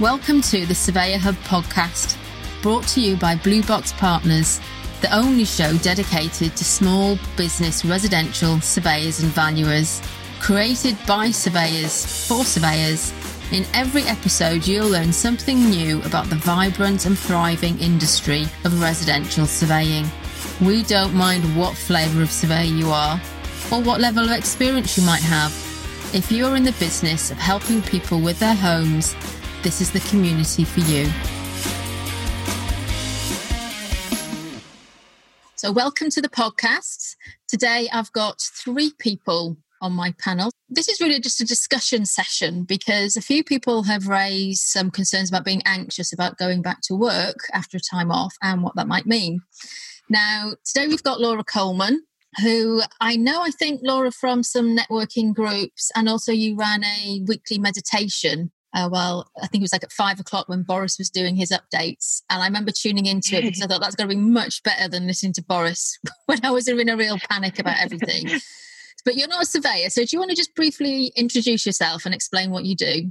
Welcome to the Surveyor Hub podcast, brought to you by Blue Box Partners, the only show dedicated to small business residential surveyors and valuers. Created by surveyors for surveyors, in every episode you'll learn something new about the vibrant and thriving industry of residential surveying. We don't mind what flavour of surveyor you are or what level of experience you might have. If you're in the business of helping people with their homes, this is the community for you. So, welcome to the podcast. Today, I've got three people on my panel. This is really just a discussion session because a few people have raised some concerns about being anxious about going back to work after a time off and what that might mean. Now, today we've got Laura Coleman, who I know, I think, Laura, from some networking groups, and also you ran a weekly meditation uh, well, I think it was like at five o'clock when Boris was doing his updates. And I remember tuning into it because I thought that's going to be much better than listening to Boris when I was in a real panic about everything. but you're not a surveyor. So do you want to just briefly introduce yourself and explain what you do?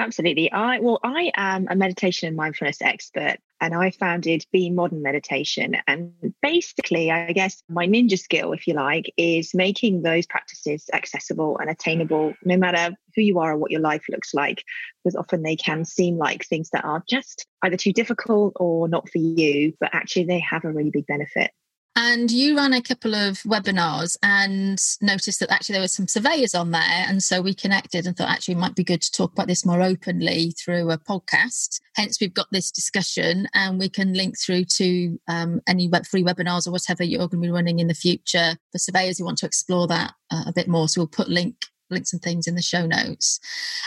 Absolutely. I well, I am a meditation and mindfulness expert, and I founded Be Modern Meditation. And basically, I guess my ninja skill, if you like, is making those practices accessible and attainable, no matter who you are or what your life looks like. Because often they can seem like things that are just either too difficult or not for you, but actually they have a really big benefit. And you ran a couple of webinars and noticed that actually there were some surveyors on there. And so we connected and thought actually it might be good to talk about this more openly through a podcast. Hence, we've got this discussion and we can link through to um, any web free webinars or whatever you're going to be running in the future for surveyors who want to explore that uh, a bit more. So we'll put link links and things in the show notes.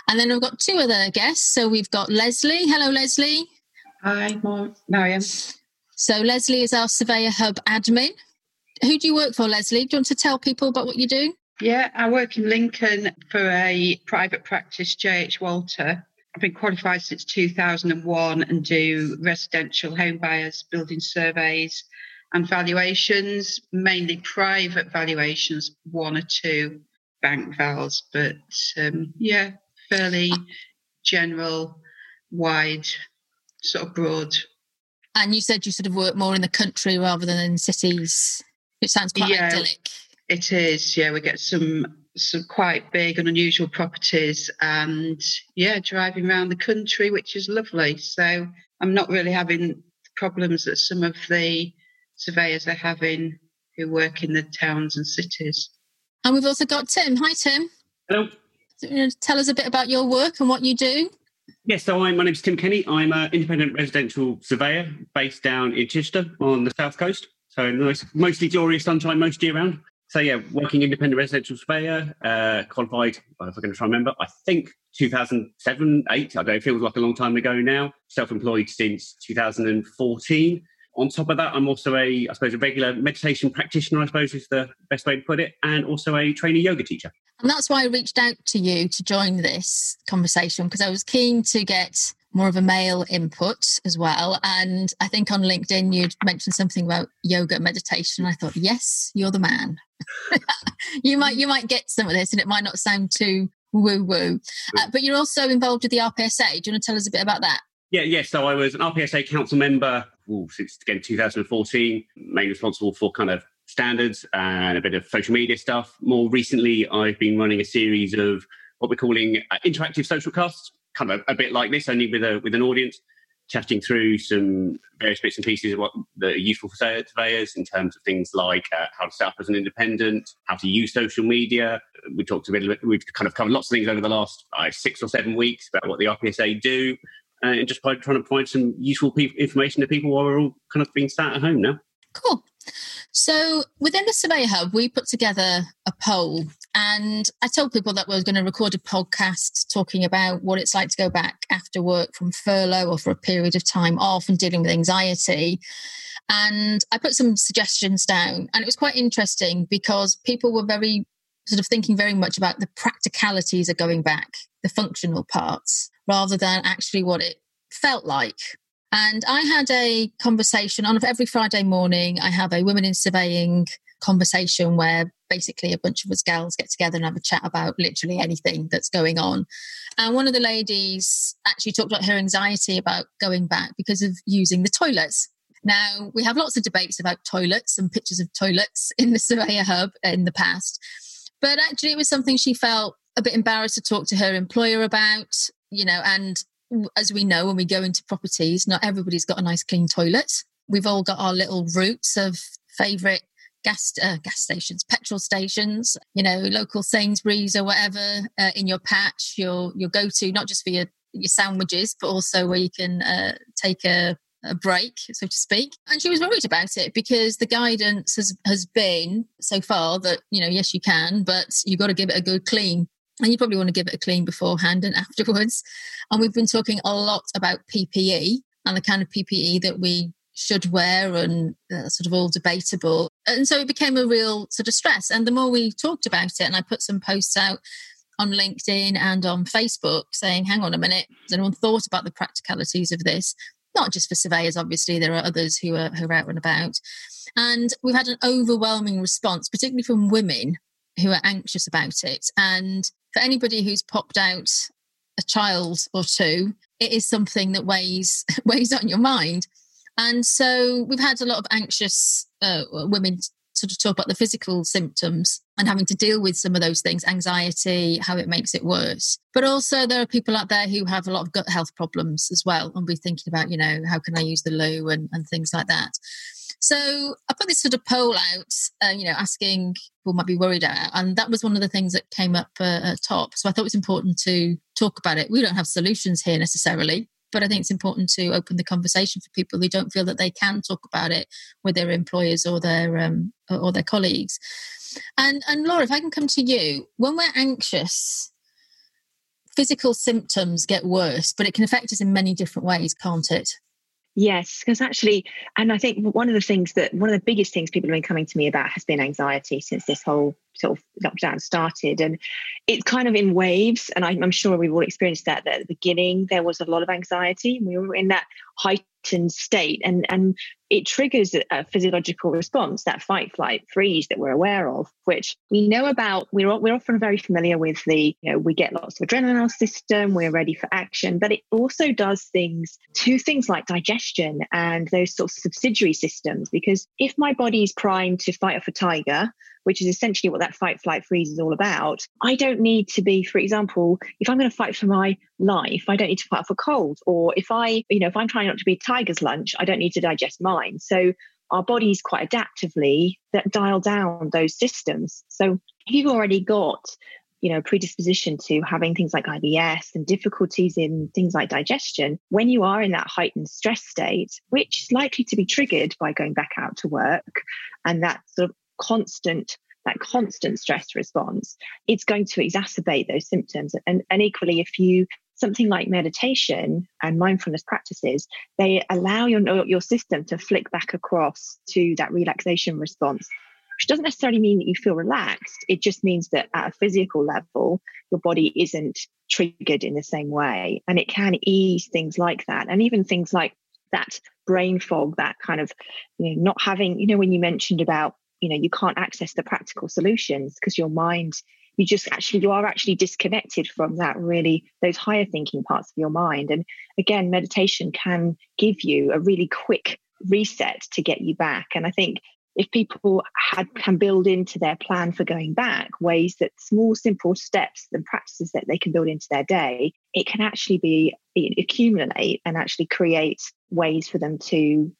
And then we've got two other guests. So we've got Leslie. Hello, Leslie. Hi, Marion. So Leslie is our Surveyor Hub admin. Who do you work for, Leslie? Do you want to tell people about what you do? Yeah, I work in Lincoln for a private practice, JH Walter. I've been qualified since 2001 and do residential home buyers, building surveys and valuations, mainly private valuations, one or two bank vals, but um, yeah, fairly general, wide, sort of broad and you said you sort of work more in the country rather than in cities. It sounds quite yeah, idyllic. It is, yeah. We get some some quite big and unusual properties and yeah, driving around the country, which is lovely. So I'm not really having problems that some of the surveyors are having who work in the towns and cities. And we've also got Tim. Hi Tim. Hello. So, tell us a bit about your work and what you do. Yes, so I'm, my name's Tim Kenny. I'm an independent residential surveyor based down in Chichester on the south coast. So nice, mostly glorious sunshine most year round. So yeah, working independent residential surveyor, uh, qualified, if I'm going to try and remember, I think 2007, 8, I don't know, it feels like a long time ago now. Self-employed since 2014. On top of that, I'm also a, I suppose, a regular meditation practitioner, I suppose is the best way to put it, and also a trainee yoga teacher. And that's why I reached out to you to join this conversation because I was keen to get more of a male input as well. And I think on LinkedIn you'd mentioned something about yoga meditation. I thought, yes, you're the man. you might you might get some of this, and it might not sound too woo woo. Uh, but you're also involved with the RPSA. Do you want to tell us a bit about that? Yeah, yes. Yeah, so I was an RPSA council member ooh, since again 2014, mainly responsible for kind of standards and a bit of social media stuff. More recently, I've been running a series of what we're calling uh, interactive social casts, kind of a bit like this, only with a with an audience, chatting through some various bits and pieces of what that are useful for surveyors in terms of things like uh, how to set up as an independent, how to use social media. We talked a bit, we've kind of covered lots of things over the last uh, six or seven weeks about what the RPSA do. Uh, and just by trying to provide some useful pe- information to people while we're all kind of being sat at home now. Cool. So within the Survey Hub, we put together a poll, and I told people that we were going to record a podcast talking about what it's like to go back after work from furlough or for a period of time off and dealing with anxiety. And I put some suggestions down, and it was quite interesting because people were very sort of thinking very much about the practicalities of going back, the functional parts, rather than actually what it felt like and I had a conversation on every Friday morning. I have a women in surveying conversation where basically a bunch of us gals get together and have a chat about literally anything that's going on. And one of the ladies actually talked about her anxiety about going back because of using the toilets. Now, we have lots of debates about toilets and pictures of toilets in the Surveyor Hub in the past, but actually, it was something she felt a bit embarrassed to talk to her employer about, you know, and as we know, when we go into properties, not everybody's got a nice clean toilet. We've all got our little routes of favourite gas uh, gas stations, petrol stations, you know, local Sainsbury's or whatever uh, in your patch, your your go to, not just for your your sandwiches, but also where you can uh, take a, a break, so to speak. And she was worried about it because the guidance has has been so far that you know, yes, you can, but you've got to give it a good clean. And you probably want to give it a clean beforehand and afterwards. And we've been talking a lot about PPE and the kind of PPE that we should wear and uh, sort of all debatable. And so it became a real sort of stress. And the more we talked about it, and I put some posts out on LinkedIn and on Facebook saying, hang on a minute, has anyone thought about the practicalities of this? Not just for surveyors, obviously, there are others who are, who are out and about. And we've had an overwhelming response, particularly from women who are anxious about it. And for anybody who's popped out a child or two, it is something that weighs weighs on your mind. And so we've had a lot of anxious uh, women sort of talk about the physical symptoms and having to deal with some of those things, anxiety, how it makes it worse. But also there are people out there who have a lot of gut health problems as well and be thinking about, you know, how can I use the loo and, and things like that. So I put this sort of poll out, uh, you know, asking people might be worried about, and that was one of the things that came up uh, at top. So I thought it was important to talk about it. We don't have solutions here necessarily, but I think it's important to open the conversation for people who don't feel that they can talk about it with their employers or their um, or their colleagues. And and Laura, if I can come to you, when we're anxious, physical symptoms get worse, but it can affect us in many different ways, can't it? Yes, because actually, and I think one of the things that one of the biggest things people have been coming to me about has been anxiety since this whole sort of lockdown started. And it's kind of in waves. And I'm, I'm sure we've all experienced that, that at the beginning, there was a lot of anxiety. We were in that heightened state and, and it triggers a physiological response, that fight, flight, freeze that we're aware of, which we know about. We're, we're often very familiar with the, you know, we get lots of adrenaline in our system, we're ready for action, but it also does things to things like digestion and those sort of subsidiary systems. Because if my body's primed to fight off a tiger, which is essentially what that fight, flight, freeze is all about. I don't need to be, for example, if I'm going to fight for my life, I don't need to fight for cold. Or if I, you know, if I'm trying not to be tiger's lunch, I don't need to digest mine. So our bodies quite adaptively that dial down those systems. So if you've already got you know predisposition to having things like IBS and difficulties in things like digestion when you are in that heightened stress state which is likely to be triggered by going back out to work and that sort of constant that constant stress response it's going to exacerbate those symptoms. And, and equally if you something like meditation and mindfulness practices they allow your your system to flick back across to that relaxation response which doesn't necessarily mean that you feel relaxed. It just means that at a physical level your body isn't triggered in the same way. And it can ease things like that. And even things like that brain fog that kind of you know not having you know when you mentioned about you know you can't access the practical solutions because your mind you just actually you are actually disconnected from that really those higher thinking parts of your mind. And again meditation can give you a really quick reset to get you back. And i think if people had can build into their plan for going back ways that small simple steps and practices that they can build into their day it can actually be accumulate and actually create ways for them to,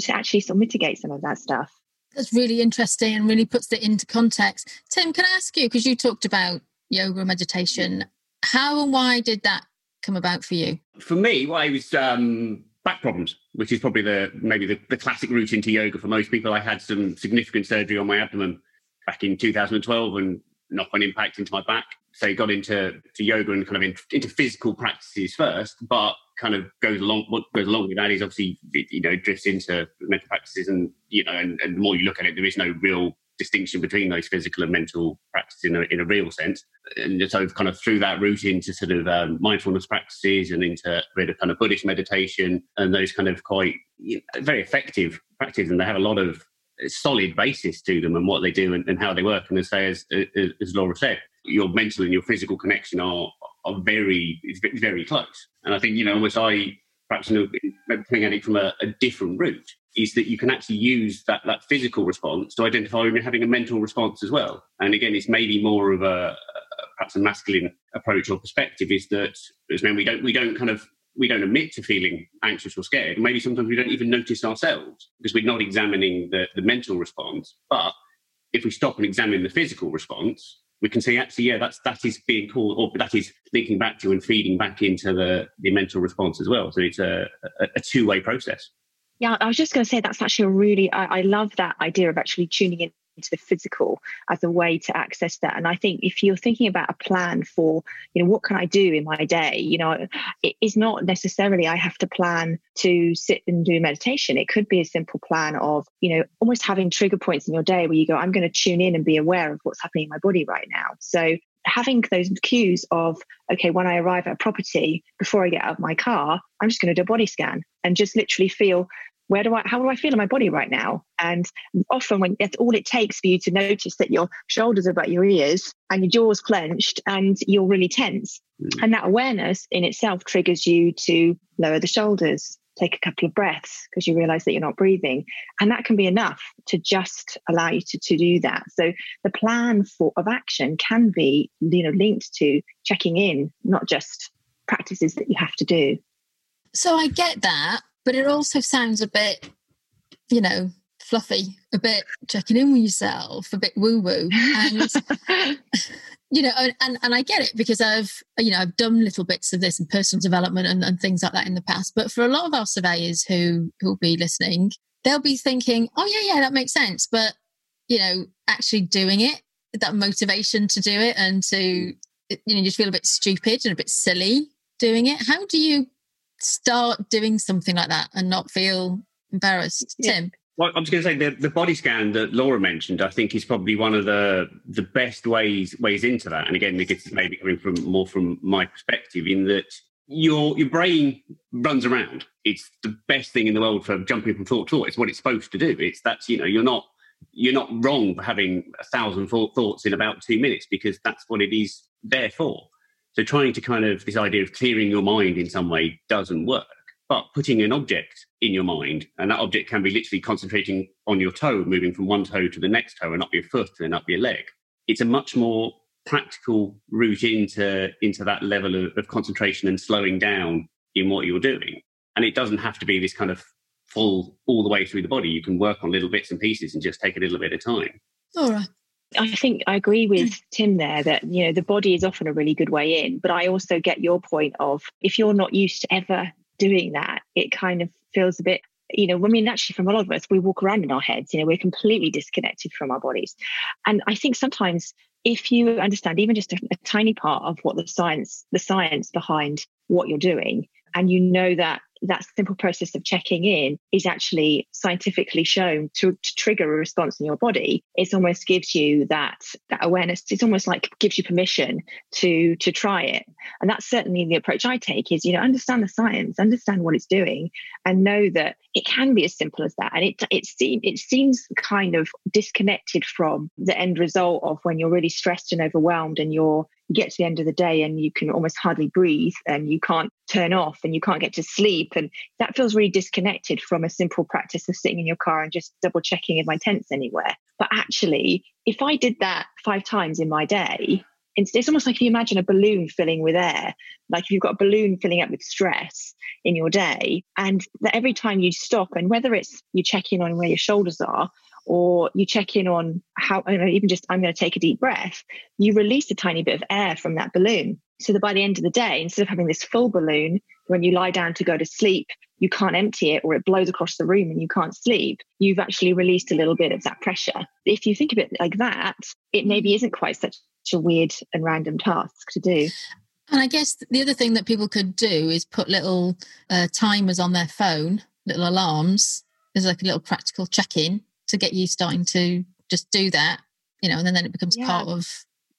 to actually sort of mitigate some of that stuff that's really interesting and really puts it into context. Tim, can I ask you, because you talked about yoga and meditation, how and why did that come about for you? For me, well, was um, back problems, which is probably the maybe the, the classic route into yoga for most people. I had some significant surgery on my abdomen back in 2012 and knock on impact into my back. So got into to yoga and kind of in, into physical practices first, but kind of goes along what goes along with that is obviously you know drifts into mental practices and you know and, and the more you look at it there is no real distinction between those physical and mental practices in a, in a real sense and so kind of through that route into sort of um, mindfulness practices and into bit of kind of buddhist meditation and those kind of quite you know, very effective practices and they have a lot of solid basis to them and what they do and, and how they work. And as say, as, as Laura said, your mental and your physical connection are are very very close. And I think you know, almost I perhaps you know, coming at it from a, a different route is that you can actually use that, that physical response to identify when you're having a mental response as well. And again, it's maybe more of a, perhaps a masculine approach or perspective is that as men we don't we don't kind of we don't admit to feeling anxious or scared. Maybe sometimes we don't even notice ourselves because we're not examining the, the mental response. But if we stop and examine the physical response, we can say actually, yeah, that's that is being called or that is linking back to and feeding back into the, the mental response as well. So it's a, a, a two-way process. Yeah, I was just going to say that's actually a really I, I love that idea of actually tuning in the physical as a way to access that. And i think if you're thinking about a plan for you know what can i do in my day you know it is not necessarily i have to plan to sit and do meditation. It could be a simple plan of you know almost having trigger points in your day where you go i'm going to tune in and be aware of what's happening in my body right now. So having those cues of okay when i arrive at a property before i get out of my car i'm just going to do a body scan and just literally feel where do I, how do I feel in my body right now? And often when that's all it takes for you to notice that your shoulders are about your ears and your jaw's clenched and you're really tense. Mm. And that awareness in itself triggers you to lower the shoulders, take a couple of breaths because you realize that you're not breathing. And that can be enough to just allow you to, to do that. So the plan for of action can be, you know, linked to checking in, not just practices that you have to do. So I get that but it also sounds a bit, you know, fluffy, a bit checking in with yourself, a bit woo woo. And, you know, and, and I get it because I've, you know, I've done little bits of this in personal development and, and things like that in the past. But for a lot of our surveyors who who'll be listening, they'll be thinking, oh, yeah, yeah, that makes sense. But, you know, actually doing it, that motivation to do it and to, you know, just feel a bit stupid and a bit silly doing it. How do you start doing something like that and not feel embarrassed? Yeah. Tim? Well, I'm just going to say the, the body scan that Laura mentioned, I think is probably one of the the best ways ways into that. And again, it's maybe coming from more from my perspective in that your your brain runs around. It's the best thing in the world for jumping from thought to thought. It's what it's supposed to do. It's that's you know you're not you're not wrong for having a thousand thoughts in about two minutes because that's what it is there for. So trying to kind of this idea of clearing your mind in some way doesn't work. But putting an object in your mind, and that object can be literally concentrating on your toe, moving from one toe to the next toe and up your foot and up your leg. It's a much more practical route into into that level of, of concentration and slowing down in what you're doing. And it doesn't have to be this kind of full all the way through the body. You can work on little bits and pieces and just take a little bit of time. Laura, I think I agree with mm. Tim there that you know the body is often a really good way in, but I also get your point of if you're not used to ever doing that, it kind of feels a bit you know, I mean, actually, from a lot of us, we walk around in our heads, you know, we're completely disconnected from our bodies. And I think sometimes if you understand even just a, a, tiny part of what the science, the science behind what you're doing, and you know that that simple process of checking in is actually scientifically shown to, to, trigger a response in your body. It almost gives you that that awareness. It's almost like gives you permission to to try it. And that's certainly the approach i take is you know understand the science understand what it's doing and know that it can be as simple as that. And it it seems it seems kind of disconnected from the end result of when you're really stressed and overwhelmed and you're you get to the end of the day and you can almost hardly breathe and you can't turn off and you can't get to sleep. And that feels really disconnected from a simple practice of sitting in your car and just double checking if my tent's anywhere. But actually, if I did that five times in my day, it's, almost like if you imagine a balloon filling with air, like if you've got a balloon filling up with stress in your day, and that every time you stop, and whether it's you check in on where your shoulders are or you check in on how, know, even just I'm going to take a deep breath, you release a tiny bit of air from that balloon. So that by the end of the day, instead of having this full balloon, when you lie down to go to sleep, you can't empty it or it blows across the room and you can't sleep, you've actually released a little bit of that pressure. If you think of it like that, it maybe isn't quite such a weird and random task to do. And I guess the other thing that people could do is put little uh, timers on their phone, little alarms. There's like a little practical check in to get you starting to just do that, you know, and then, then it becomes yeah. part of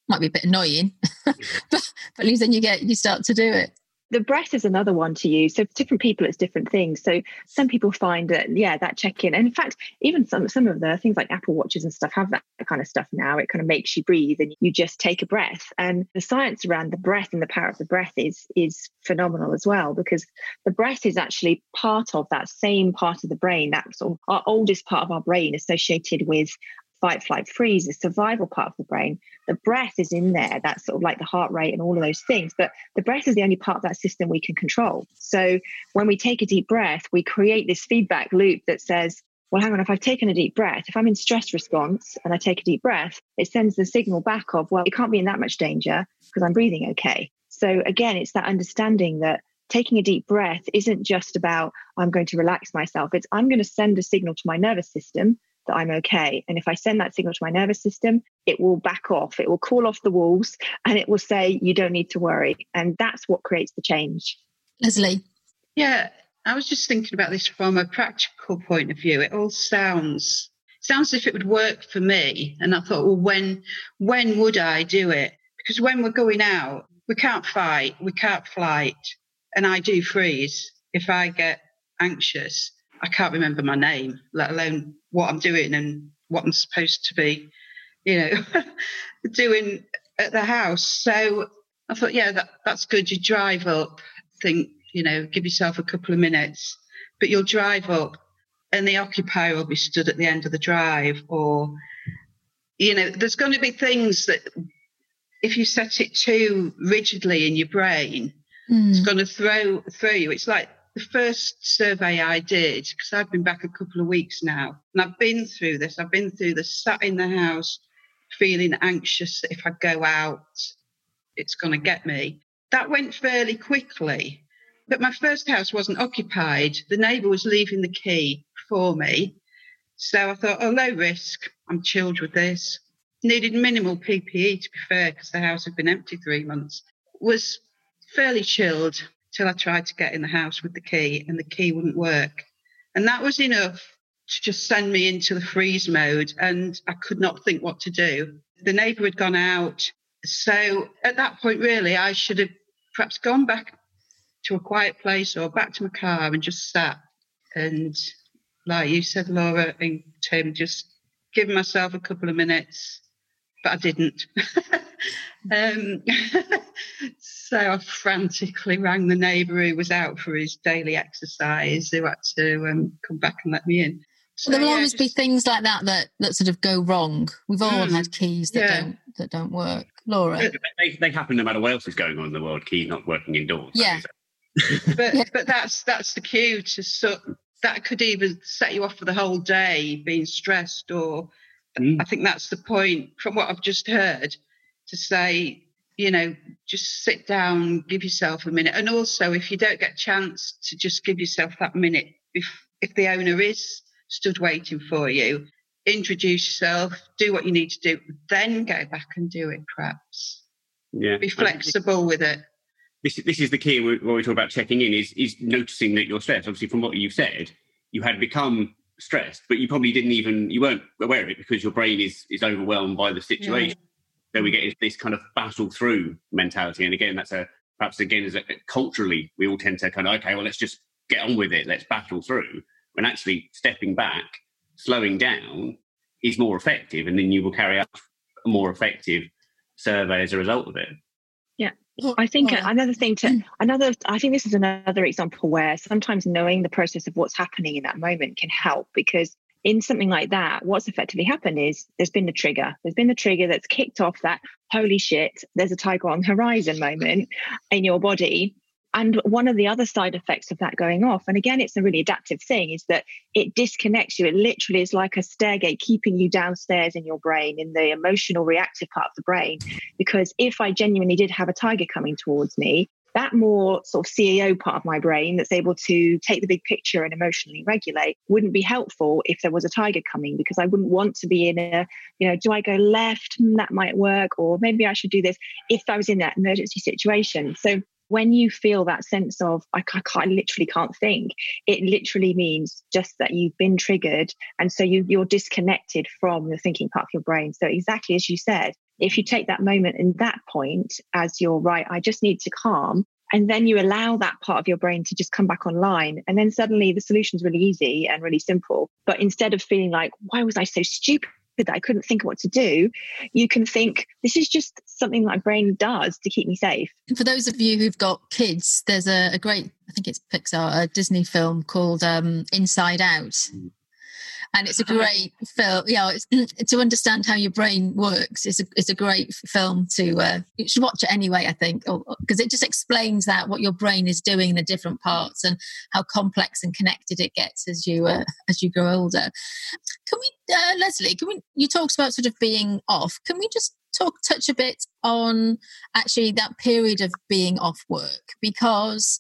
might be a bit annoying, but, but at least then you get you start to do it. The breath is another one to use. So different people, it's different things. So some people find that, yeah, that check in. And in fact, even some some of the things like Apple Watches and stuff have that kind of stuff now. It kind of makes you breathe and you just take a breath. And the science around the breath and the power of the breath is is phenomenal as well, because the breath is actually part of that same part of the brain, that sort of our oldest part of our brain associated with fight, flight, freeze, the survival part of the brain. The breath is in there. That's sort of like the heart rate and all of those things. But the breath is the only part of that system we can control. So when we take a deep breath, we create this feedback loop that says, well, hang on, if I've taken a deep breath, if I'm in stress response and I take a deep breath, it sends the signal back of, well, it can't be in that much danger because I'm breathing okay. So again, it's that understanding that taking a deep breath isn't just about, I'm going to relax myself. It's, I'm going to send a signal to my nervous system that I'm okay. And if I send that signal to my nervous system, it will back off, it will call off the walls, and it will say, you don't need to worry. And that's what creates the change. Leslie. Yeah, I was just thinking about this from a practical point of view. It all sounds sounds as if it would work for me. And I thought, well, when when would I do it? Because when we're going out, we can't fight, we can't flight, and I do freeze if I get anxious. I can't remember my name, let alone what I'm doing and what I'm supposed to be, you know, doing at the house. So I thought, yeah, that, that's good. You drive up, think, you know, give yourself a couple of minutes, but you'll drive up and the occupier will be stood at the end of the drive or, you know, there's going to be things that if you set it too rigidly in your brain, mm. it's going to throw throw you. It's like the first survey I did, because I've been back a couple of weeks now, and I've been through this. I've been through this, sat in the house, feeling anxious that if I go out, it's going to get me. That went fairly quickly. But my first house wasn't occupied. The neighbour was leaving the key for me. So I thought, oh, low risk. I'm chilled with this. Needed minimal PPE, to be fair, because the house had been empty three months. Was fairly chilled till I tried to get in the house with the key and the key wouldn't work. And that was enough to just send me into the freeze mode and I could not think what to do. The neighbour had gone out. So at that point, really, I should have perhaps gone back to a quiet place or back to my car and just sat and, like you said, Laura and Tim, just give myself a couple of minutes, but I didn't. Um, so I frantically rang the neighbour who was out for his daily exercise, who had to um, come back and let me in. So, there will yeah, always just... be things like that, that that sort of go wrong. We've all mm, had keys that yeah. don't that don't work. Laura, they, they, happen no matter what else is going on in the world. Key not working indoors. Yeah, but yeah. but that's that's the cue to so that could even set you off for the whole day, being stressed. Or mm. I think that's the point from what I've just heard to say, you know, just sit down, give yourself a minute. And also, if you don't get a chance to just give yourself that minute, if, if the owner is stood waiting for you, introduce yourself, do what you need to do, then go back and do it, perhaps. Yeah. Be flexible with it. This, this is the key when we talk about checking in is, is noticing that you're stressed. Obviously, from what you've said, you had become stressed, but you probably didn't even, you weren't aware of it because your brain is, is overwhelmed by the situation. Yeah then we get this kind of battle through mentality. And again, that's a perhaps again as a, culturally we all tend to kind of okay, well let's just get on with it, let's battle through. When actually stepping back, slowing down is more effective, and then you will carry out a more effective survey as a result of it. Yeah. I think another thing to mm. another I think this is another example where sometimes knowing the process of what's happening in that moment can help because in something like that, what's effectively happened is there's been the trigger. There's been the trigger that's kicked off that holy shit, there's a tiger on the horizon moment in your body. And one of the other side effects of that going off, and again, it's a really adaptive thing, is that it disconnects you. It literally is like a stairgate keeping you downstairs in your brain, in the emotional reactive part of the brain. Because if I genuinely did have a tiger coming towards me, that more sort of CEO part of my brain that's able to take the big picture and emotionally regulate wouldn't be helpful if there was a tiger coming because I wouldn't want to be in a, you know, do I go left? Hmm, that might work. Or maybe I should do this if I was in that emergency situation. So when you feel that sense of I, I, I, literally can't think it literally means just that you've been triggered and so you, you're disconnected from the thinking part of your brain so exactly as you said if you take that moment in that point as you're right, I just need to calm And then you allow that part of your brain to just come back online. And then suddenly the solution's really easy and really simple. But instead of feeling like, why was I so stupid? that I couldn't think of what to do, you can think this is just something my brain does to keep me safe. For those of you who've got kids, there's a, a great, I think it's Pixar, a Disney film called um, Inside Out. And it's a great film. Yeah, to understand how your brain works, it's a it's a great film to uh, you should watch it anyway. I think because it just explains that what your brain is doing in the different parts and how complex and connected it gets as you uh, as you grow older. Can we, uh, Leslie? Can we? You talked about sort of being off. Can we just talk touch a bit on actually that period of being off work because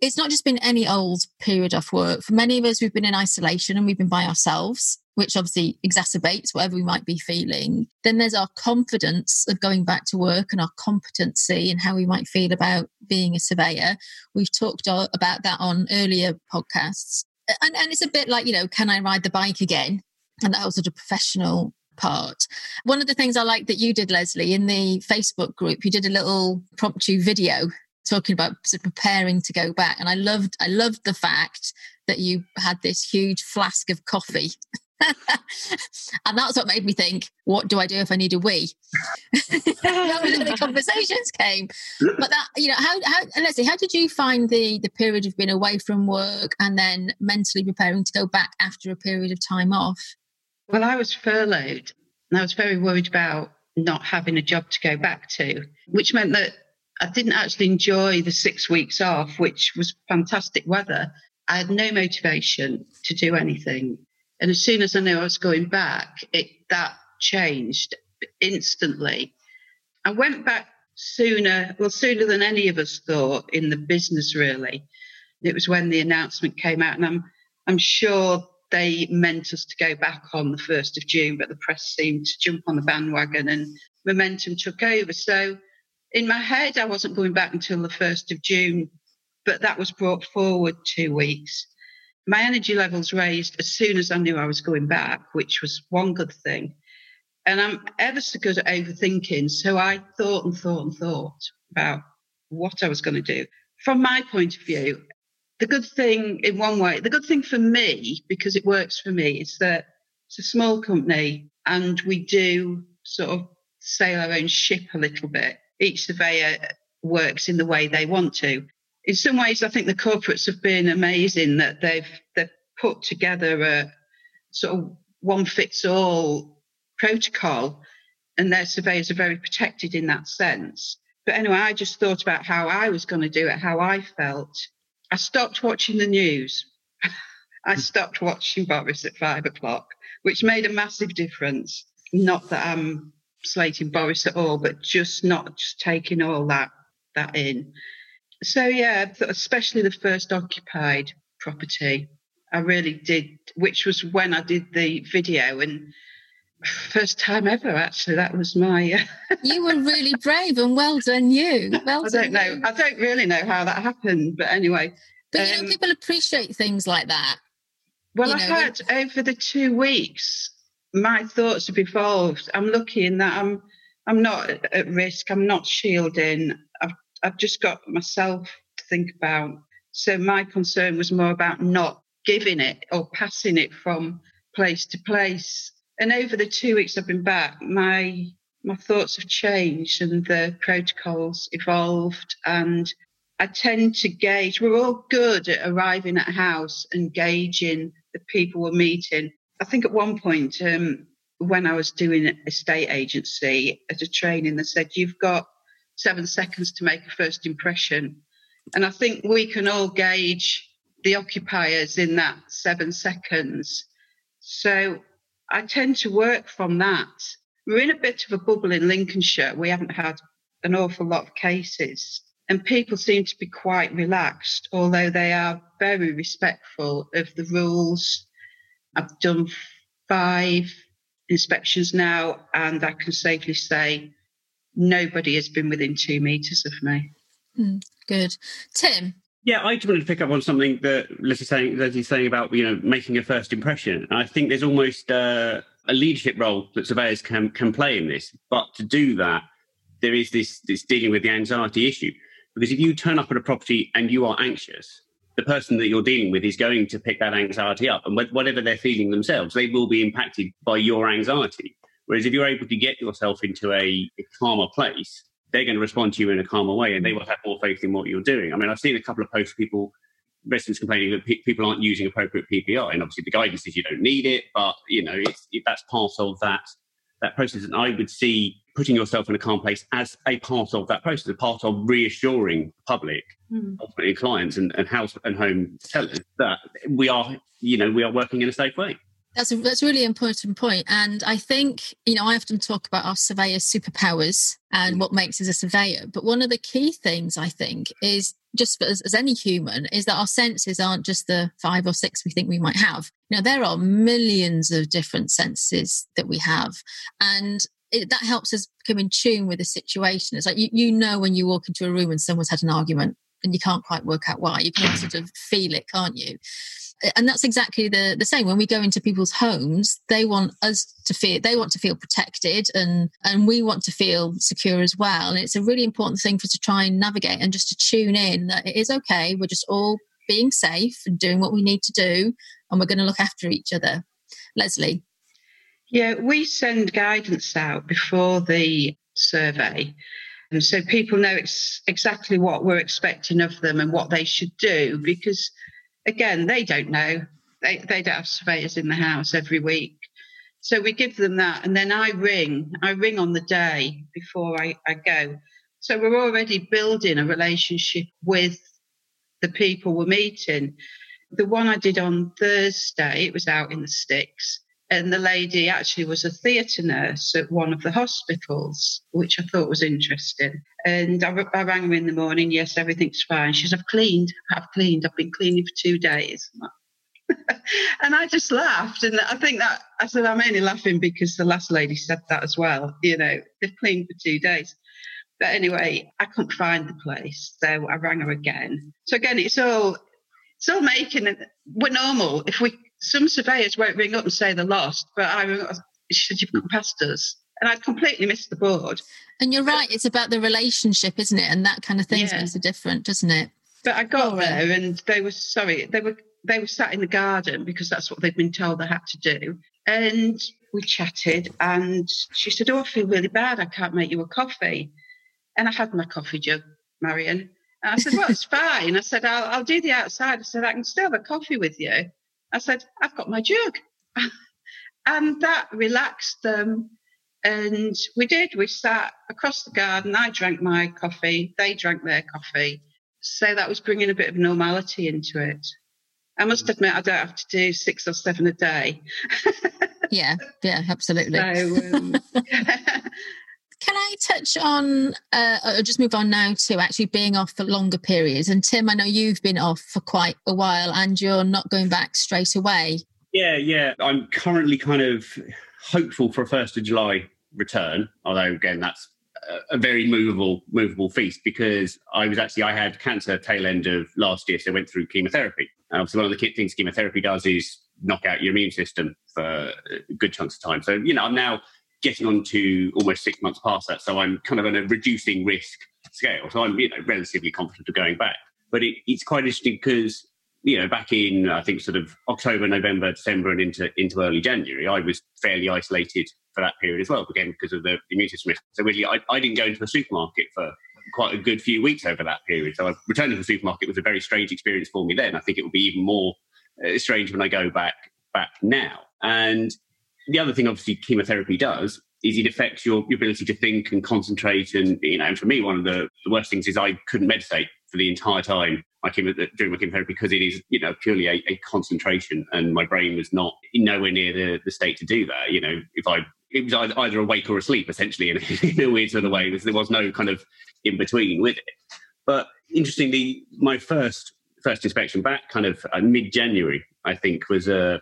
it's not just been any old period off work. For many of us, we've been in isolation and we've been by ourselves, which obviously exacerbates whatever we might be feeling. Then there's our confidence of going back to work and our competency and how we might feel about being a surveyor. We've talked about that on earlier podcasts. And, and it's a bit like, you know, can I ride the bike again? And that was sort of professional part. One of the things I like that you did, Leslie, in the Facebook group, you did a little promptu video talking about sort of preparing to go back. And i loved i loved the fact that you had this huge flask of coffee. And that's what made me think what do i do if i need a wee? The conversations came? But that you know how, how let's see how did you find the the period of being away from work and then mentally preparing to go back after a period of time off? Well i was furloughed and i was very worried about not having a job to go back to which meant that I didn't actually enjoy the six weeks off, which was fantastic weather. I had no motivation to do anything. And as soon as I knew I was going back, it, that changed instantly. I went back sooner, well, sooner than any of us thought in the business, really. It was when the announcement came out, and I'm, I'm sure they meant us to go back on the 1st of June, but the press seemed to jump on the bandwagon and momentum took over. So in my head, I wasn't going back until the 1st of June, but that was brought forward two weeks. My energy levels raised as soon as I knew I was going back, which was one good thing. And I'm ever so good at overthinking. So I thought and thought and thought about what I was going to do. From my point of view, the good thing in one way, the good thing for me, because it works for me, is that it's a small company and we do sort of sail our own ship a little bit each surveyor works in the way they want to. In some ways, I think the corporates have been amazing that they've they've put together a sort of one fits all protocol, and their surveyors are very protected in that sense. But anyway, I just thought about how I was going to do it, how I felt. I stopped watching the news. I stopped watching Boris at five o'clock, which made a massive difference. Not that I'm slating Boris at all, but just not just taking all that that in. So yeah, especially the first occupied property, I really did, which was when I did the video and first time ever actually that was my you were really brave and well done you well i don't know you. i don't really know how that happened but anyway but you know um, people appreciate things like that well you i had over the two weeks my thoughts have evolved. I'm lucky in that I'm I'm not at risk. I'm not shielding. I've I've just got myself to think about. So my concern was more about not giving it or passing it from place to place. And over the two weeks I've been back, my my thoughts have changed and the protocols evolved and I tend to gauge we're all good at arriving at a house and gauging the people we're meeting I think at one point um, when I was doing estate agency at a training, they said you've got seven seconds to make a first impression, and I think we can all gauge the occupiers in that seven seconds. So I tend to work from that. We're in a bit of a bubble in Lincolnshire. We haven't had an awful lot of cases. And people seem to be quite relaxed, although they are very respectful of the rules I've done five inspections now, and I can safely say nobody has been within two metres of me. Mm, good. Tim? Yeah, I just wanted to pick up on something that Liz is saying, Leslie's saying about, you know, making a first impression. I think there's almost uh, a leadership role that surveyors can, can play in this. But to do that, there is this, this dealing with the anxiety issue. Because if you turn up at a property and you are anxious, the person that you're dealing with is going to pick that anxiety up. And whatever they're feeling themselves, they will be impacted by your anxiety. Whereas if you're able to get yourself into a, calmer place, they're going to respond to you in a calmer way and they will have more faith in what you're doing. I mean, I've seen a couple of posts people residents complaining that pe- people aren't using appropriate PPE, and obviously the guidance is you don't need it, but you know it, that's part of that that process. And I would see putting yourself in a calm place as a part of that process, a part of reassuring the public, mm. ultimately clients and, and house and home sellers that we are, you know, we are working in a safe way. That's a, that's a really important point. And I think, you know, I often talk about our surveyor's superpowers and what makes us a surveyor. But one of the key things I think is just as, as any human is that our senses aren't just the five or six we think we might have. You know, there are millions of different senses that we have. And it, that helps us become in tune with the situation. It's like you, you know when you walk into a room and someone's had an argument and you can't quite work out why. You can sort of feel it, can't you? and that's exactly the the same when we go into people's homes they want us to feel they want to feel protected and and we want to feel secure as well and it's a really important thing for us to try and navigate and just to tune in that it is okay we're just all being safe and doing what we need to do and we're going to look after each other leslie yeah we send guidance out before the survey and so people know ex- exactly what we're expecting of them and what they should do because again, they don't know. They, they don't have surveyors in the house every week. So we give them that. And then I ring. I ring on the day before I, I go. So we're already building a relationship with the people we're meeting. The one I did on Thursday, it was out in the sticks. And the lady actually was a theatre nurse at one of the hospitals, which I thought was interesting. And I, I rang her in the morning. Yes, everything's fine. She says, I've cleaned. I've cleaned. I've been cleaning for two days. and I just laughed. And I think that I said, I'm only laughing because the last lady said that as well. You know, they've cleaned for two days. But anyway, I couldn't find the place. So I rang her again. So again, it's all, it's all making it, we're normal. If we some surveyors won't ring up and say they're lost, but I should you've gone past us. And I'd completely missed the board. And you're right, it's about the relationship, isn't it? And that kind of thing yeah. makes a difference, doesn't it? But I got there and they were sorry, they were they were sat in the garden because that's what they'd been told they had to do. And we chatted and she said, Oh, I feel really bad. I can't make you a coffee. And I had my coffee jug, Marion. And I said, Well, it's fine. I said, I'll, I'll do the outside. I said, I can still have a coffee with you. I said, I've got my jug. and that relaxed them. And we did. We sat across the garden. I drank my coffee. They drank their coffee. So that was bringing a bit of normality into it. I must admit, I don't have to do six or seven a day. yeah, yeah, absolutely. So, um, Can I touch on, uh, or just move on now to actually being off for longer periods? And Tim, I know you've been off for quite a while and you're not going back straight away. Yeah, yeah. I'm currently kind of hopeful for a 1st of July return, although again, that's a very movable movable feast because I was actually I had cancer tail end of last year, so I went through chemotherapy. And obviously, one of the things chemotherapy does is knock out your immune system for good chunks of time. So you know, I'm now getting on to almost six months past that. So I'm kind of on a reducing risk scale. So I'm, you know, relatively confident of going back. But it, it's quite interesting because, you know, back in, I think, sort of October, November, December, and into, into early January, I was fairly isolated for that period as well, again, because of the immune system risk. So really, I, I didn't go into a supermarket for quite a good few weeks over that period. So returning to the supermarket was a very strange experience for me then. I think it will be even more uh, strange when I go back back now. And the other thing, obviously, chemotherapy does is it affects your, your ability to think and concentrate. And you know, and for me, one of the, the worst things is I couldn't meditate for the entire time I came during my chemotherapy because it is, you know, purely a, a, concentration, and my brain was not nowhere near the, the state to do that. You know, if I it was either, either awake or asleep, essentially, in, in a weird sort of way. There was no kind of in between with it. But interestingly, my first first inspection back, kind of uh, mid January, I think, was a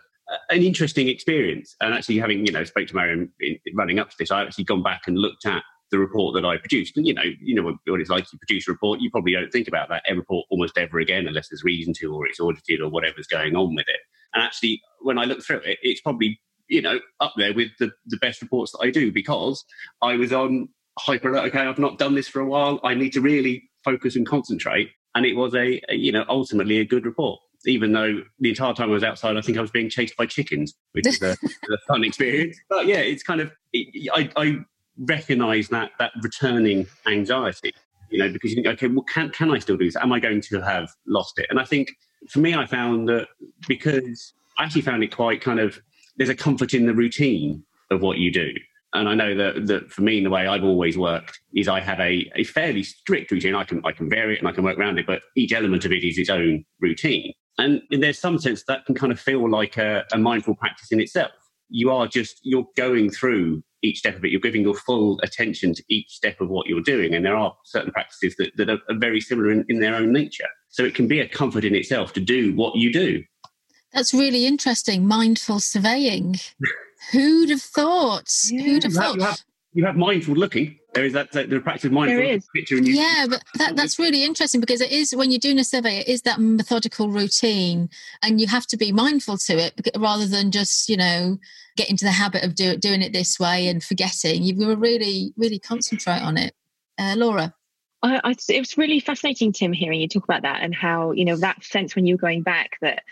an interesting experience. And actually, having you know spoke to Marion running up to this, I actually gone back and looked at the report that I produced. And you know, you know what it's like. You produce a report, you probably don't think about that report almost ever again, unless there's reason to, or it's audited, or whatever's going on with it. And actually, when I look through it, it's probably you know up there with the the best reports that I do because I was on hyper alert. Okay, I've not done this for a while. I need to really focus and concentrate. And it was a, a you know ultimately a good report even though the entire time I was outside, I think I was being chased by chickens, which is a, a fun experience. But yeah, it's kind of it, I, I recognise that that returning anxiety, you know, because you think, okay, well, can can I still do this? Am I going to have lost it? And I think for me, I found that because I actually found it quite kind of there's a comfort in the routine of what you do. And I know that, that for me, in the way I've always worked is I have a, a fairly strict routine. I can I can vary it and I can work around it, but each element of it is its own routine. And there's some sense that can kind of feel like a, a mindful practice in itself. You are just, you're going through each step of it. You're giving your full attention to each step of what you're doing. And there are certain practices that, that are, very similar in, in their own nature. So it can be a comfort in itself to do what you do. That's really interesting. Mindful surveying. Who'd have thought? Yeah. Who'd have thought? You have, you have mindful looking. There is that, that the practice of mindful picture. In you. Yeah, but that, that's really interesting because it is when you're doing a survey, it is that methodical routine, and you have to be mindful to it rather than just you know get into the habit of do, doing it this way and forgetting. You've got to really, really concentrate on it. Uh, Laura. I, I, it was really fascinating, Tim, hearing you talk about that and how you know that sense when you were going back that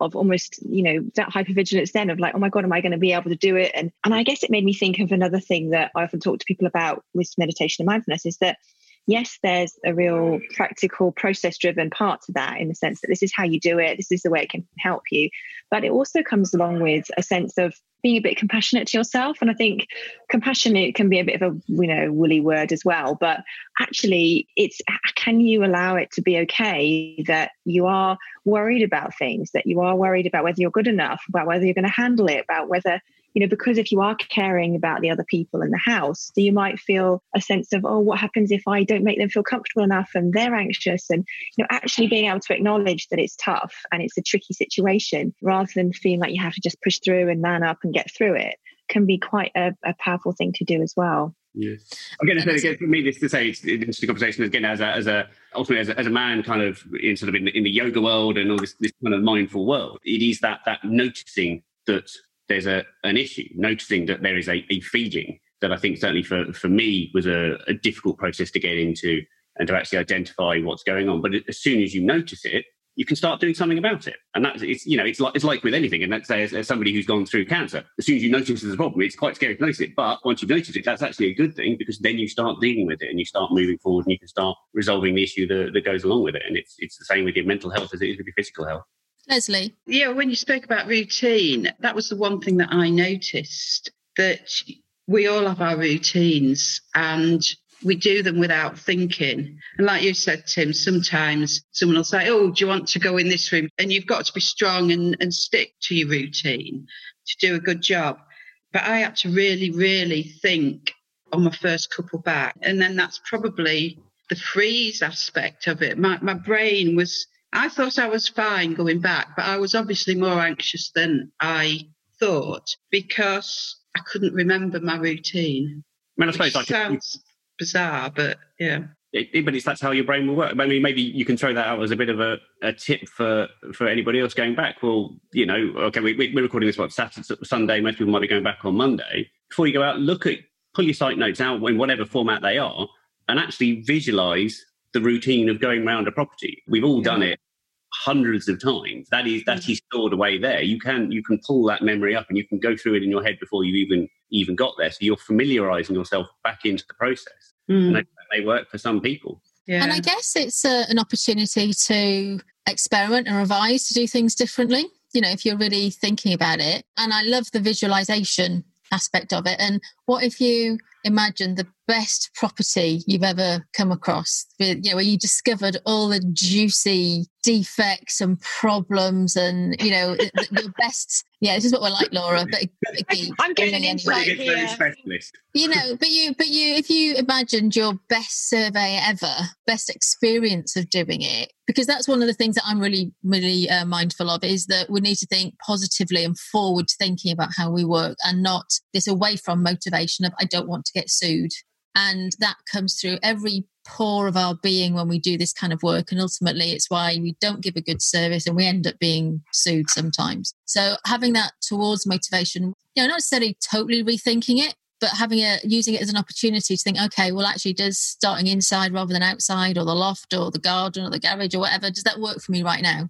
of almost you know that hypervigilance then of like oh my god am i going to be able to do it? And and i guess it made me think of another thing that i often talk to people about with meditation and mindfulness is that yes there's a real practical process driven part to that in the sense that this is how you do it this is the way it can help you but it also comes along with a sense of being a bit compassionate to yourself. And I think compassionate can be a bit of a you know woolly word as well. But actually, it's can you allow it to be okay that you are worried about things, that you are worried about whether you're good enough, about whether you're going to handle it, about whether you know because if you are caring about the other people in the house so you might feel a sense of oh what happens if i don't make them feel comfortable enough and they're anxious and you know actually being able to acknowledge that it's tough and it's a tricky situation rather than feeling like you have to just push through and man up and get through it can be quite a, a powerful thing to do as well Yes. Again, again, for me, this to say it's an interesting conversation again as a, as a ultimately as a, as a man, kind of in sort of in, in the yoga world and all this this kind of mindful world. It is that that noticing that there's a, an issue, noticing that there is a, a feeding that I think certainly for, for me was a, a difficult process to get into and to actually identify what's going on. But as soon as you notice it, you can start doing something about it. And that's it's you know it's like it's like with anything. And say as, as, somebody who's gone through cancer, as soon as you notice there's a problem, it's quite scary to notice it. But once you've noticed it, that's actually a good thing because then you start dealing with it and you start moving forward and you can start resolving the issue that, that goes along with it. And it's it's the same with your mental health as it is with your physical health. Leslie. Yeah, when you spoke about routine, that was the one thing that I noticed that we all have our routines and we do them without thinking. And like you said, Tim, sometimes someone will say, Oh, do you want to go in this room? And you've got to be strong and, and stick to your routine to do a good job. But I had to really, really think on my first couple back. And then that's probably the freeze aspect of it. My, my brain was I thought I was fine going back, but I was obviously more anxious than I thought because I couldn't remember my routine. I mean, I suppose like sounds it, bizarre, but yeah. It, but it's that's how your brain will work. I mean, maybe you can throw that out as a bit of a, a tip for for anybody else going back. Well, you know, okay, we, we're recording this what Saturday, Sunday. Most people might be going back on Monday. Before you go out, look at pull your site notes out in whatever format they are, and actually visualize the routine of going around a property. We've all done it hundreds of times. That is that mm. stored away there. You can you can pull that memory up and you can go through it in your head before you even even got there. So you're familiarizing yourself back into the process. Mm. And that may work for some people. Yeah. And I guess it's a, an opportunity to experiment and revise to do things differently. You know, if you're really thinking about it. And I love the visualization aspect of it. And what if you imagine the best property you've ever come across, you know, where you discovered all the juicy defects and problems and, you know, the best yeah, this is what we're like, Laura. But, I'm getting an insight here. You know, but you, but you, if you imagined your best survey ever, best experience of doing it, because that's one of the things that I'm really, really uh, mindful of is that we need to think positively and forward thinking about how we work, and not this away from motivation of I don't want to get sued. And that comes through every core of our being when we do this kind of work. And ultimately, it's why we don't give a good service and we end up being sued sometimes. So, having that towards motivation, you know, not necessarily totally rethinking it, but having a using it as an opportunity to think, okay, well, actually, does starting inside rather than outside, or the loft, or the garden, or the garage, or whatever, does that work for me right now?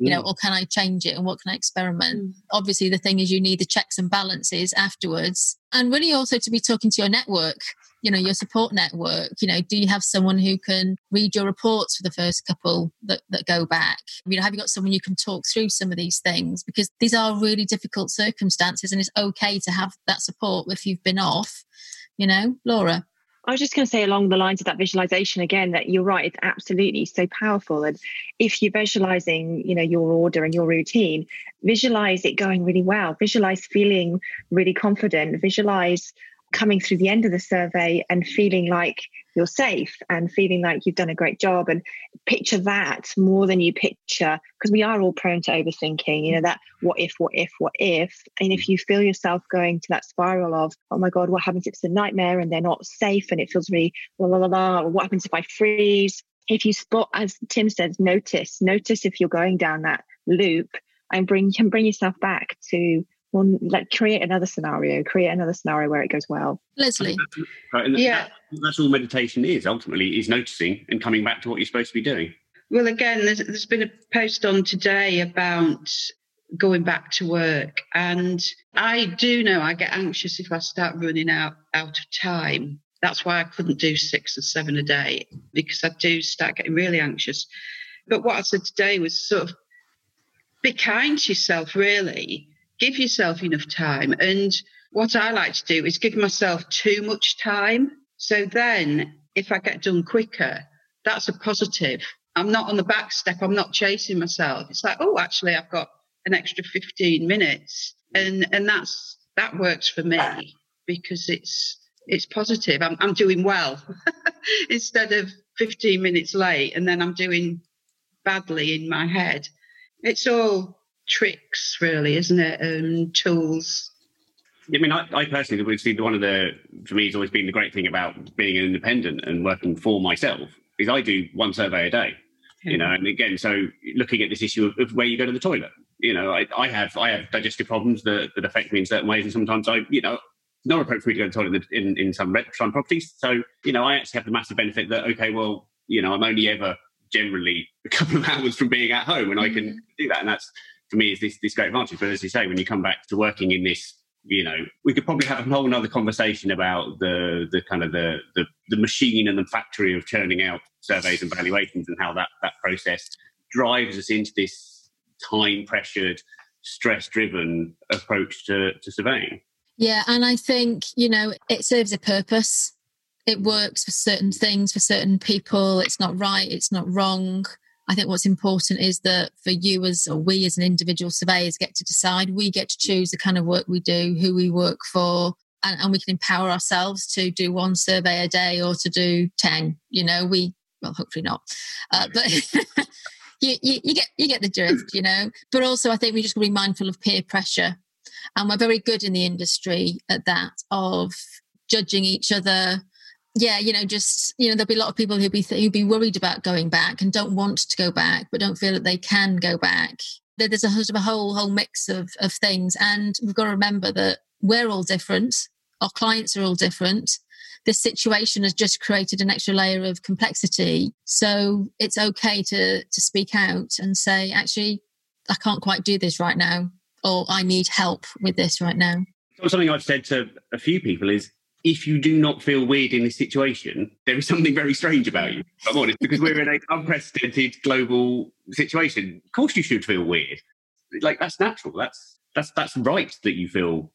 You know, mm. or can I change it and what can I experiment? Mm. Obviously, the thing is, you need the checks and balances afterwards, and really also to be talking to your network you know your support network you know do you have someone who can read your reports for the first couple that, that go back? You know have you got someone you can talk through some of these things? Because these are really difficult circumstances and it's okay to have that support if you've been off you know? Laura? I was just going to say along the lines of that visualization again that you're right it's absolutely so powerful. And if you're visualizing you know your order and your routine visualize it going really well. Visualize feeling really confident. Visualize coming through the end of the survey and feeling like you're safe and feeling like you've done a great job. And picture that more than you picture because we are all prone to overthinking you know that what if what if what if? And if mm. you feel yourself going to that spiral of oh my god what happens if it's a nightmare and they're not safe and it feels really la la la la or what happens if i freeze? If you spot as tim says notice notice if you're going down that loop and bring can bring yourself back to well, like create another scenario, create another scenario where it goes well. Leslie. Right, yeah. That, that's all meditation is ultimately is noticing and coming back to what you're supposed to be doing. Well, again, there's, there's been a post on today about going back to work. And I do know I get anxious if I start running out, out of time. That's why I couldn't do six or seven a day because I do start getting really anxious. But what I said today was sort of be kind to yourself, really give yourself enough time. And what I like to do is give myself too much time. So then if I get done quicker, that's a positive. I'm not on the back step. I'm not chasing myself. It's like, oh, actually, I've got an extra 15 minutes. And, and that's, that works for me because it's, it's positive. I'm, I'm doing well instead of 15 minutes late and then I'm doing badly in my head. It's all tricks, really, isn't it? Um, tools. I mean, I, I personally would see the one of the, for me, has always been the great thing about being an independent and working for myself is I do one survey a day, you know, and again, so looking at this issue of, of where you go to the toilet, you know, I, I, have I have digestive problems that, that affect me in certain ways, and sometimes I, you know, not appropriate for me to go to the toilet in, in some some properties. So, you know, I actually have the massive benefit that okay, well, you know, I'm only ever generally a couple of hours from being at home, and I can mm. do that, and that's for me is this this great advantage. But as you say, when you come back to working in this, you know, we could probably have a whole other conversation about the the kind of the, the the machine and the factory of churning out surveys and valuations and how that that process drives us into this time pressured, stress driven approach to, to surveying. Yeah, and I think, you know, it serves a purpose. It works for certain things, for certain people. It's not right, it's not wrong. I think what's important is that for you as or we as an individual surveyors get to decide. We get to choose the kind of work we do, who we work for, and, and we can empower ourselves to do one survey a day or to do ten. You know, we well, hopefully not, uh, but. you, you, you, get you get the drift, you know. But also, I think we just got to be mindful of peer pressure, and we're very good in the industry at that of judging each other, yeah, you know, just you know, there'll be a lot of people who'll be who'll be worried about going back and don't want to go back, but don't feel that they can go back. There's a sort of a whole whole mix of of things, and we've got to remember that we're all different. Our clients are all different. This situation has just created an extra layer of complexity, so it's okay to to speak out and say, actually, I can't quite do this right now, or I need help with this right now. Something I've said to a few people is if you do not feel weird in this situation, there is something very strange about you. I'm honest, because we're in an unprecedented global situation. Of course, you should feel weird. Like that's natural. That's that's that's right that you feel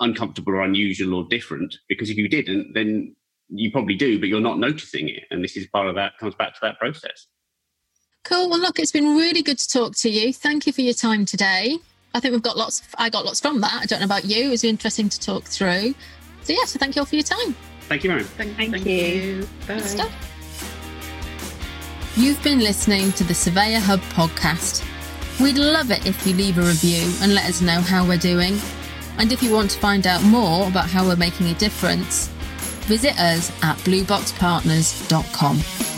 uncomfortable or unusual or different. Because if you didn't, then you probably do, but you're not noticing it. And this is part of that. Comes back to that process. Cool. Well, look, it's been really good to talk to you. Thank you for your time today. I think we've got lots. I got lots from that. I don't know about you. It was interesting to talk through. So yeah, so thank you all for your time. Thank you, Mary. Thank, thank, thank you. you. Bye. Good stuff. You've been listening to the Surveyor Hub podcast. We'd love it if you leave a review and let us know how we're doing. And if you want to find out more about how we're making a difference, visit us at blueboxpartners.com.